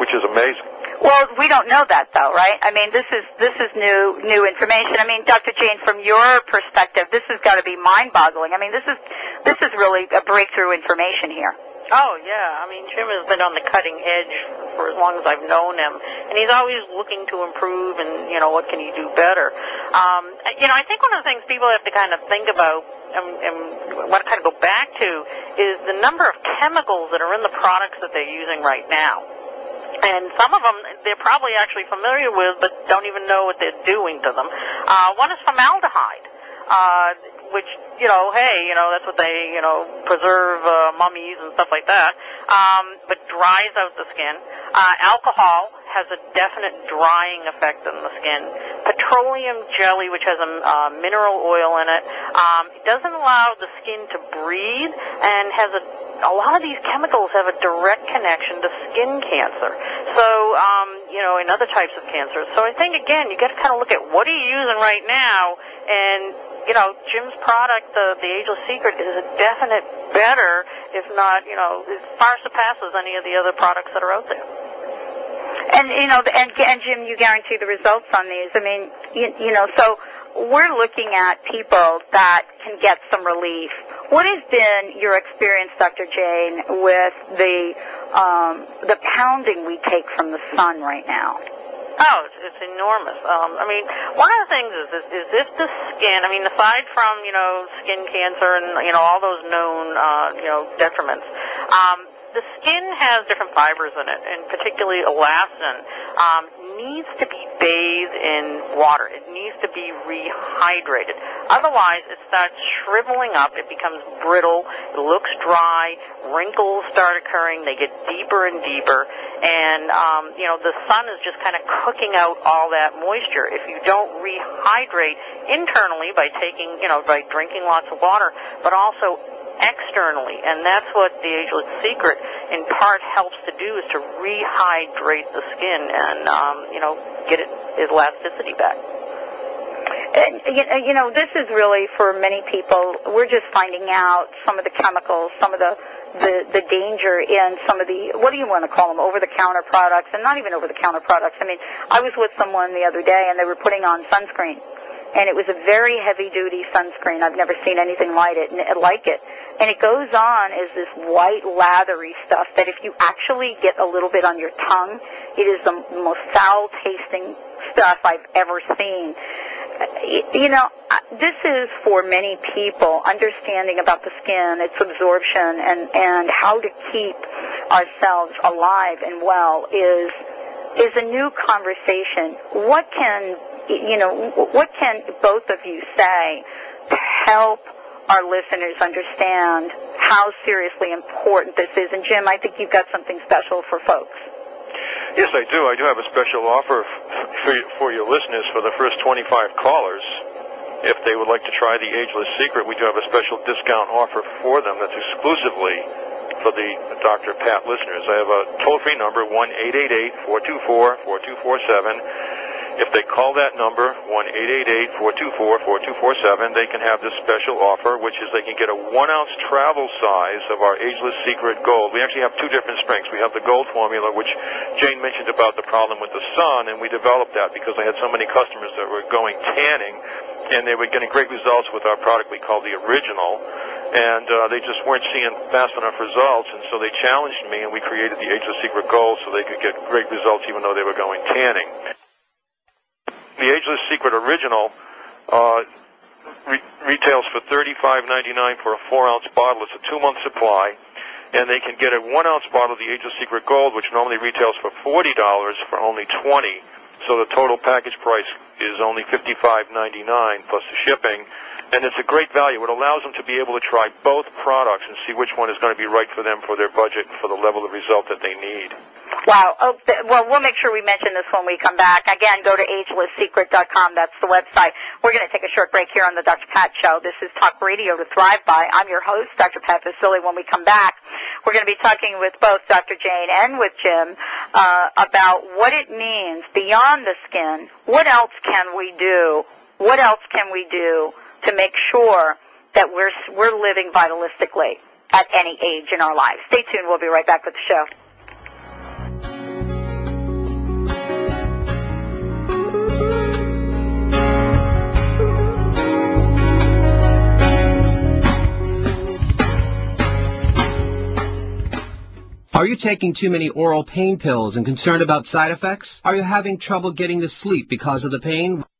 which is amazing. Well, we don't know that though, right? I mean, this is this is new new information. I mean, Dr. Jane, from your perspective, this has got to be mind-boggling. I mean, this is this is really a breakthrough information here. Oh yeah, I mean Jim has been on the cutting edge for as long as I've known him, and he's always looking to improve and you know what can he do better. Um, you know, I think one of the things people have to kind of think about and, and want to kind of go back to is the number of chemicals that are in the products that they're using right now and some of them they're probably actually familiar with, but don't even know what they're doing to them. Uh, one is formaldehyde, uh, which you know, hey, you know, that's what they you know preserve uh, mummies and stuff like that. Um, but dries out the skin. Uh, alcohol has a definite drying effect on the skin. Petroleum jelly, which has a uh, mineral oil in it, um, it doesn't allow the skin to breathe and has a a lot of these chemicals have a direct connection to skin cancer. So, um, you know, and other types of cancers. So I think again, you got to kind of look at what are you using right now, and you know, Jim's product, the the Ageless Secret, is a definite better, if not, you know, it far surpasses any of the other products that are out there. And you know, and, and Jim, you guarantee the results on these. I mean, you, you know, so we're looking at people that can get some relief. What has been your experience, Dr. Jane, with the um, the pounding we take from the sun right now? Oh, it's, enormous. Um, I mean, one of the things is, is is if the skin. I mean, aside from you know skin cancer and you know all those known uh, you know detriments, um, the skin has different fibers in it, and particularly elastin um, needs to be bathed in water. It needs to be rehydrated. Otherwise, it starts shriveling up. It becomes brittle. It looks dry. Wrinkles start occurring. They get deeper and deeper. And, um, you know, the sun is just kind of cooking out all that moisture. If you don't rehydrate internally by taking, you know, by drinking lots of water, but also externally, and that's what the Ageless Secret in part helps to do is to rehydrate the skin and um, you know get it elasticity back. And, you know, this is really for many people. We're just finding out some of the chemicals, some of the the, the danger in some of the what do you want to call them over the counter products and not even over the counter products. I mean, I was with someone the other day and they were putting on sunscreen and it was a very heavy duty sunscreen. I've never seen anything like it, like it. And it goes on as this white lathery stuff that if you actually get a little bit on your tongue, it is the most foul tasting stuff I've ever seen. Uh, you know, this is for many people understanding about the skin, its absorption, and and how to keep ourselves alive and well is is a new conversation. What can you know, what can both of you say to help our listeners understand how seriously important this is? And Jim, I think you've got something special for folks. Yes, I do. I do have a special offer for, for your listeners for the first 25 callers. If they would like to try the Ageless Secret, we do have a special discount offer for them that's exclusively for the Dr. Pat listeners. I have a toll-free number, 1-888-424-4247. If they call that number, 1-888-424-4247, they can have this special offer, which is they can get a one-ounce travel size of our Ageless Secret Gold. We actually have two different strengths. We have the Gold formula, which Jane mentioned about the problem with the sun, and we developed that because I had so many customers that were going tanning, and they were getting great results with our product we call the Original and uh, they just weren't seeing fast enough results, and so they challenged me, and we created the Ageless Secret Gold so they could get great results even though they were going tanning the Ageless Secret Original uh, re- retails for $35.99 for a four ounce bottle. It's a two month supply. And they can get a one ounce bottle of the Ageless Secret Gold, which normally retails for $40 for only 20 So the total package price is only $55.99 plus the shipping. And it's a great value. It allows them to be able to try both products and see which one is going to be right for them for their budget for the level of result that they need. Wow. Oh, th- well, we'll make sure we mention this when we come back. Again, go to agelesssecret.com. That's the website. We're going to take a short break here on the Dr. Pat Show. This is Talk Radio to Thrive By. I'm your host, Dr. Pat Baccili. When we come back, we're going to be talking with both Dr. Jane and with Jim uh, about what it means beyond the skin. What else can we do? What else can we do to make sure that we're we're living vitalistically at any age in our lives? Stay tuned. We'll be right back with the show. Are you taking too many oral pain pills and concerned about side effects? Are you having trouble getting to sleep because of the pain?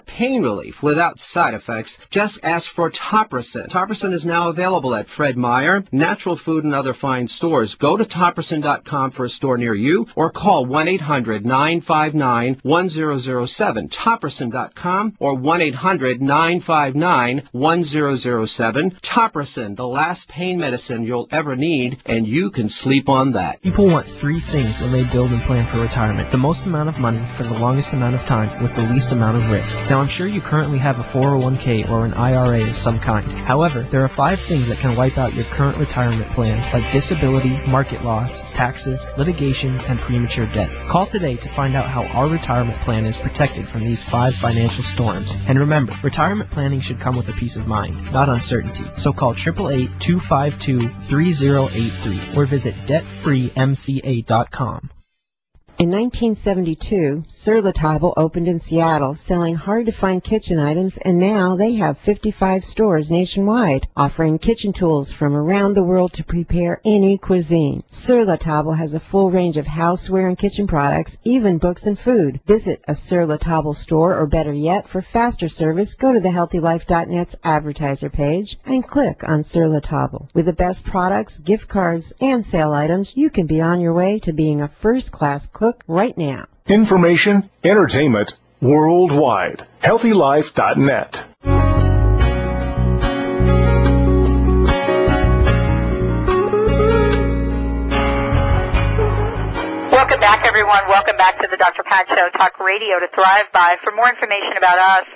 want pain relief without side effects, just ask for Topricin. Topricin is now available at Fred Meyer, Natural Food, and other fine stores. Go to Topricin.com for a store near you or call 1-800-959-1007. Topricin.com or 1-800-959-1007. Topricin, the last pain medicine you'll ever need, and you can sleep on that. People want three things when they build and plan for retirement. The most amount of money for the longest amount of time with the least amount of risk. Now I'm sure you currently have a 401k or an IRA of some kind. However, there are five things that can wipe out your current retirement plan, like disability, market loss, taxes, litigation, and premature death. Call today to find out how our retirement plan is protected from these five financial storms. And remember, retirement planning should come with a peace of mind, not uncertainty. So call 888-252-3083 or visit debtfreemca.com. In 1972, Sur La Table opened in Seattle, selling hard-to-find kitchen items, and now they have 55 stores nationwide, offering kitchen tools from around the world to prepare any cuisine. Sur La Table has a full range of houseware and kitchen products, even books and food. Visit a Sur La Table store, or better yet, for faster service, go to the HealthyLife.net's advertiser page and click on Sur La Table. With the best products, gift cards, and sale items, you can be on your way to being a first-class cook right now. Information, entertainment, worldwide. HealthyLife.net. Welcome back, everyone. Welcome back to the Dr. Pat Show, Talk Radio to Thrive By. For more information about us,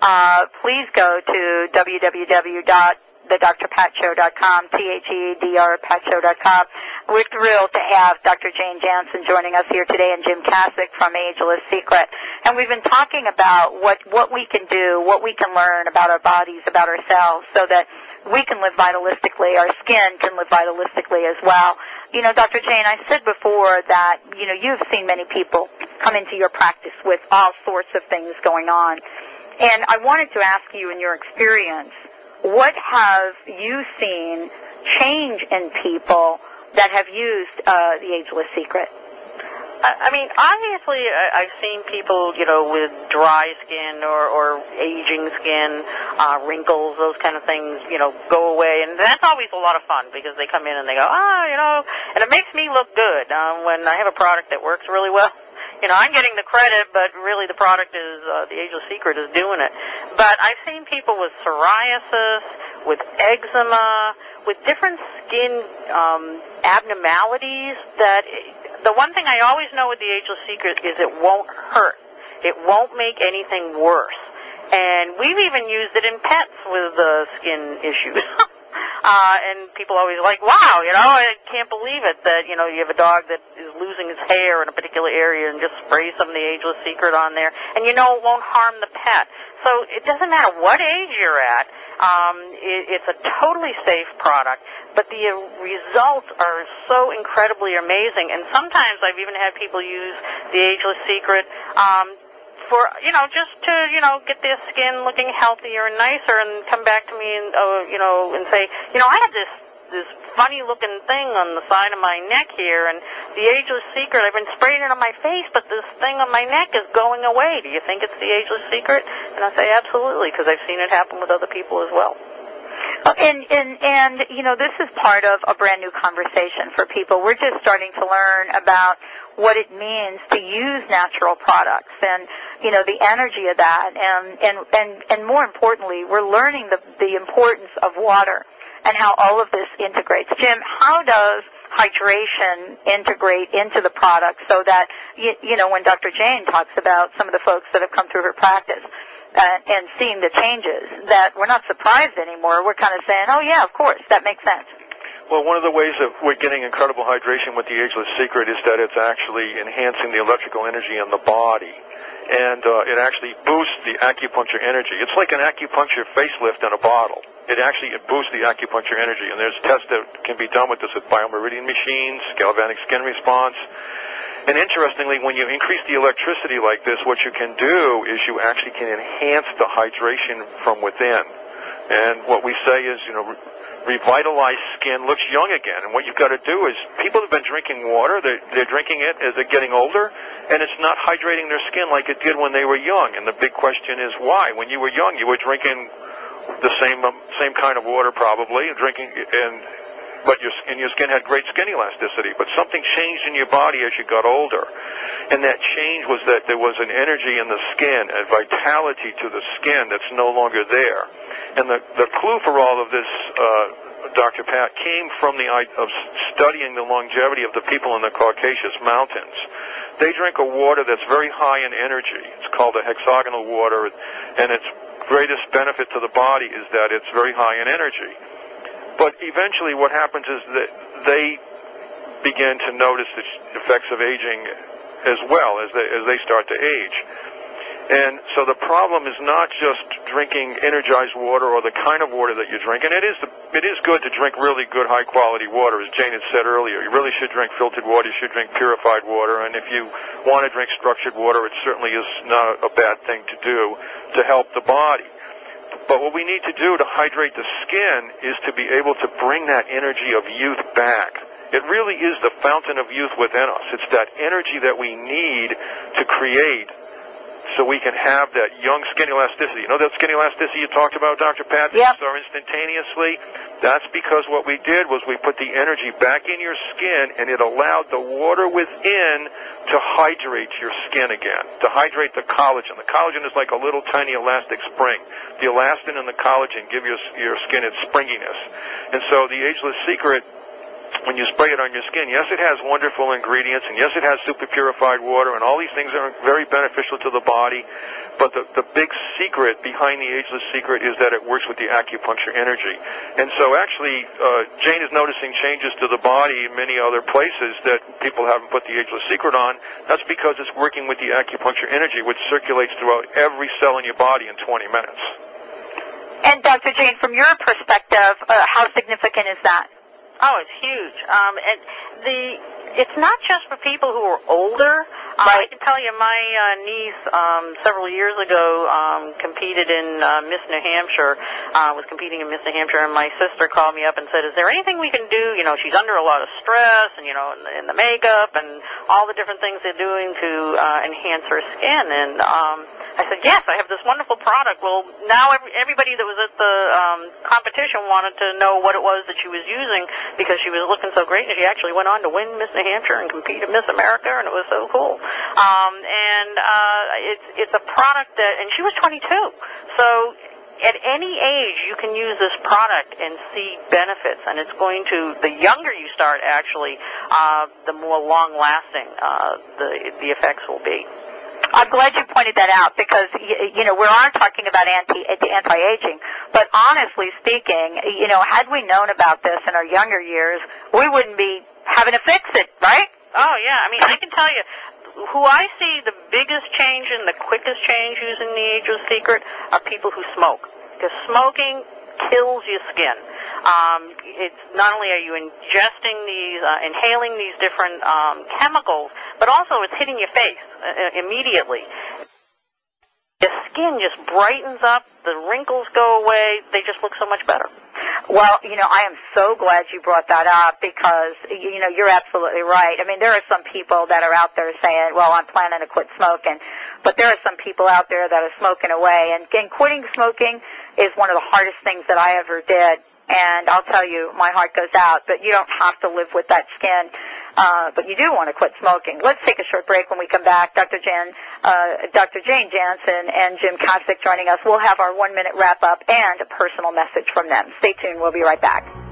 uh, please go to www.thedrpatshow.com, T-H-E-D-R, patshow.com. We're thrilled to have Dr. Jane Jansen joining us here today and Jim Kosick from Ageless Secret. And we've been talking about what, what we can do, what we can learn about our bodies, about ourselves, so that we can live vitalistically, our skin can live vitalistically as well. You know, Dr. Jane, I said before that, you know, you've seen many people come into your practice with all sorts of things going on. And I wanted to ask you in your experience, what have you seen change in people that have used uh, the Ageless Secret? I, mean, obviously, I've seen people, you know, with dry skin or, or aging skin, uh, wrinkles, those kind of things, you know, go away, and that's always a lot of fun because they come in and they go, ah, you know, and it makes me look good um, when I have a product that works really well. You know, I'm getting the credit, but really the product is uh, the Ageless Secret is doing it. But I've seen people with psoriasis, with eczema, with different skin um, abnormalities that the one thing I always know with the Ageless Secret is it won't hurt. It won't make anything worse. And we've even used it in pets with uh, skin issues. uh, and people always like, wow, you know, I can't believe it that, you know, you have a dog that is losing his hair in a particular area and just spray some of the Ageless Secret on there. And you know it won't harm the pet. So it doesn't matter what age you're at. Um, it, it's a totally safe product, but the results are so incredibly amazing. And sometimes I've even had people use the Ageless Secret um, for you know just to you know get their skin looking healthier and nicer, and come back to me and uh, you know and say, you know, I had this this funny looking thing on the side of my neck here and the ageless secret i've been spraying it on my face but this thing on my neck is going away. Do you think it's the ageless secret? And i say absolutely because i've seen it happen with other people as well. Oh, and and and you know this is part of a brand new conversation for people. We're just starting to learn about what it means to use natural products and you know the energy of that and and and and more importantly we're learning the the importance of water and how all of this integrates. Jim, how does hydration integrate into the product so that you, you know when Dr. Jane talks about some of the folks that have come through her practice uh, and seeing the changes that we're not surprised anymore. We're kind of saying, oh yeah, of course, that makes sense. Well, one of the ways that we're getting incredible hydration with the Ageless Secret is that it's actually enhancing the electrical energy in the body. And uh, it actually boosts the acupuncture energy. It's like an acupuncture facelift in a bottle. It actually it boosts the acupuncture energy. And there's tests that can be done with this with biomeridian machines, galvanic skin response. And interestingly, when you increase the electricity like this, what you can do is you actually can enhance the hydration from within. And what we say is, you know, revitalized skin looks young again. And what you've got to do is people have been drinking water, they're, they're drinking it as they're getting older, and it's not hydrating their skin like it did when they were young. And the big question is why? When you were young, you were drinking the same um, same kind of water probably, drinking and but your your skin had great skin elasticity. But something changed in your body as you got older, and that change was that there was an energy in the skin, a vitality to the skin that's no longer there. And the the clue for all of this. Uh, Dr. Pat came from the of studying the longevity of the people in the Caucasus Mountains. They drink a water that's very high in energy. It's called a hexagonal water, and its greatest benefit to the body is that it's very high in energy. But eventually, what happens is that they begin to notice the effects of aging as well as they as they start to age. And so the problem is not just drinking energized water or the kind of water that you drink. And it is it is good to drink really good high quality water, as Jane had said earlier. You really should drink filtered water. You should drink purified water. And if you want to drink structured water, it certainly is not a bad thing to do to help the body. But what we need to do to hydrate the skin is to be able to bring that energy of youth back. It really is the fountain of youth within us. It's that energy that we need to create so we can have that young skin elasticity. You know that skin elasticity you talked about, Dr. Pat? Yep. Start instantaneously. That's because what we did was we put the energy back in your skin and it allowed the water within to hydrate your skin again, to hydrate the collagen. The collagen is like a little tiny elastic spring. The elastin and the collagen give your, your skin its springiness. And so the ageless secret when you spray it on your skin, yes, it has wonderful ingredients, and yes, it has super purified water, and all these things are very beneficial to the body. But the, the big secret behind the ageless secret is that it works with the acupuncture energy. And so actually, uh, Jane is noticing changes to the body in many other places that people haven't put the ageless secret on. That's because it's working with the acupuncture energy, which circulates throughout every cell in your body in 20 minutes. And Dr. Jane, from your perspective, uh, how significant is that? Oh, it's huge. Um, and the it's not just for people who are older. Uh, I can tell you, my uh, niece um, several years ago um, competed in uh, Miss New Hampshire. Uh, was competing in Miss New Hampshire, and my sister called me up and said, "Is there anything we can do? You know, she's under a lot of stress, and you know, in, in the makeup and all the different things they're doing to uh, enhance her skin." And um, I said, yes, I have this wonderful product. Well, now every, everybody that was at the um, competition wanted to know what it was that she was using because she was looking so great, and she actually went on to win Miss New Hampshire and compete at Miss America, and it was so cool. Um, and uh, it's it's a product that, and she was 22, so at any age you can use this product and see benefits and it's going to the younger you start actually uh, the more long lasting uh, the the effects will be I'm glad you pointed that out because you know we aren't talking about anti anti-aging, but honestly speaking, you know, had we known about this in our younger years, we wouldn't be having to fix it, right? Oh yeah, I mean, I can tell you who I see the biggest change and the quickest change using the Ageless Secret are people who smoke because smoking kills your skin. Um, it's not only are you ingesting these, uh, inhaling these different um, chemicals, but also it's hitting your face uh, immediately. The skin just brightens up, the wrinkles go away, they just look so much better. Well, you know, I am so glad you brought that up because, you know, you're absolutely right. I mean, there are some people that are out there saying, well, I'm planning to quit smoking, but there are some people out there that are smoking away and, and quitting smoking is one of the hardest things that I ever did and I'll tell you, my heart goes out. But you don't have to live with that skin. Uh, but you do want to quit smoking. Let's take a short break when we come back. Dr. Jan, uh, Dr. Jane Jansen and Jim Kosick joining us. We'll have our one minute wrap up and a personal message from them. Stay tuned. We'll be right back.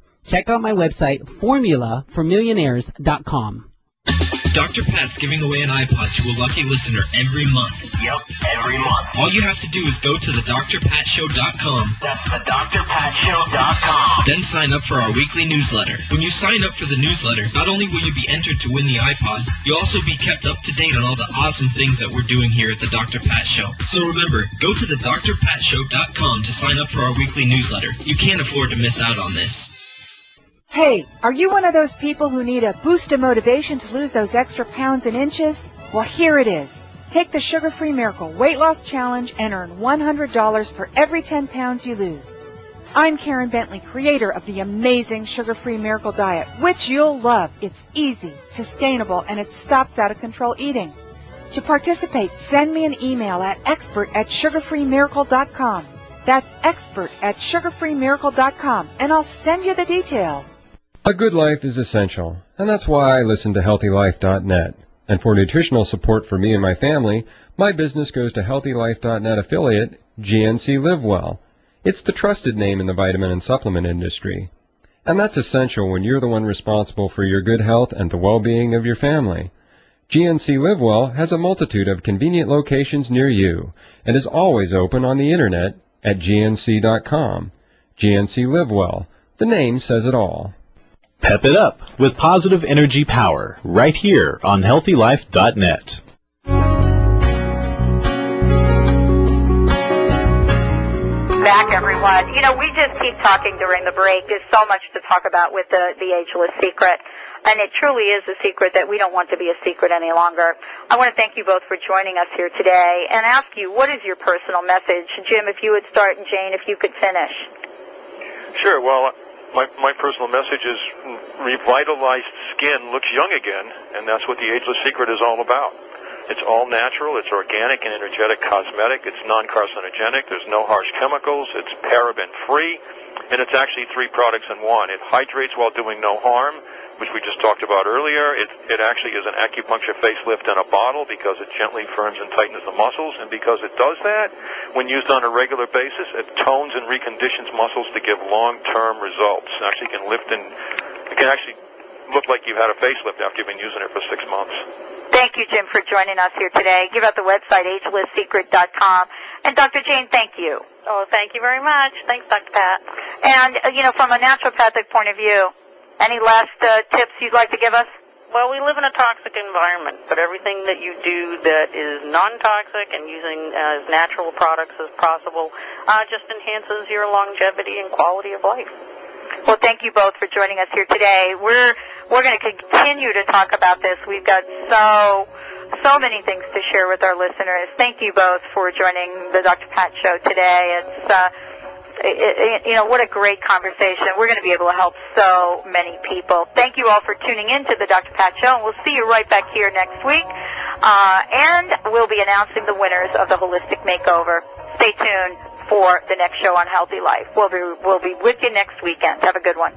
Check out my website, formulaformillionaires.com. Dr. Pat's giving away an iPod to a lucky listener every month. Yep, every month. All you have to do is go to thedrpatshow.com. That's thedrpatshow.com. Then sign up for our weekly newsletter. When you sign up for the newsletter, not only will you be entered to win the iPod, you'll also be kept up to date on all the awesome things that we're doing here at the Dr. Pat Show. So remember, go to thedrpatshow.com to sign up for our weekly newsletter. You can't afford to miss out on this. Hey, are you one of those people who need a boost of motivation to lose those extra pounds and inches? Well, here it is. Take the Sugar Free Miracle Weight Loss Challenge and earn $100 for every 10 pounds you lose. I'm Karen Bentley, creator of the amazing Sugar Free Miracle Diet, which you'll love. It's easy, sustainable, and it stops out of control eating. To participate, send me an email at expert at sugarfreemiracle.com. That's expert at sugarfreemiracle.com, and I'll send you the details. A good life is essential, and that's why I listen to HealthyLife.net. And for nutritional support for me and my family, my business goes to HealthyLife.net affiliate, GNC LiveWell. It's the trusted name in the vitamin and supplement industry. And that's essential when you're the one responsible for your good health and the well-being of your family. GNC LiveWell has a multitude of convenient locations near you and is always open on the internet at gnc.com. GNC LiveWell. The name says it all. Pep it up with positive energy power right here on healthylife.net. Back, everyone. You know, we just keep talking during the break. There's so much to talk about with the, the ageless secret. And it truly is a secret that we don't want to be a secret any longer. I want to thank you both for joining us here today and ask you, what is your personal message? Jim, if you would start and Jane, if you could finish. Sure. Well, my, my personal message is revitalized skin looks young again, and that's what the Ageless Secret is all about. It's all natural, it's organic and energetic cosmetic, it's non-carcinogenic, there's no harsh chemicals, it's paraben free, and it's actually three products in one. It hydrates while doing no harm, which we just talked about earlier. It, it actually is an acupuncture facelift in a bottle because it gently firms and tightens the muscles, and because it does that, when used on a regular basis, it tones and reconditions muscles to give long-term results. It actually can lift and it can actually look like you've had a facelift after you've been using it for six months. Thank you, Jim, for joining us here today. Give out the website, agelesssecret.com. And Dr. Jane, thank you. Oh, thank you very much. Thanks, Dr. Pat. And, uh, you know, from a naturopathic point of view, any last uh, tips you'd like to give us? Well, we live in a toxic environment, but everything that you do that is non-toxic and using as natural products as possible uh, just enhances your longevity and quality of life. Well, thank you both for joining us here today. We're we're going to continue to talk about this. We've got so so many things to share with our listeners. Thank you both for joining the Dr. Pat Show today. It's uh, it, you know what a great conversation. We're going to be able to help so many people. Thank you all for tuning in to the Dr. Pat Show, and we'll see you right back here next week. Uh, and we'll be announcing the winners of the holistic makeover. Stay tuned for the next show on Healthy Life. We'll be, we'll be with you next weekend. Have a good one.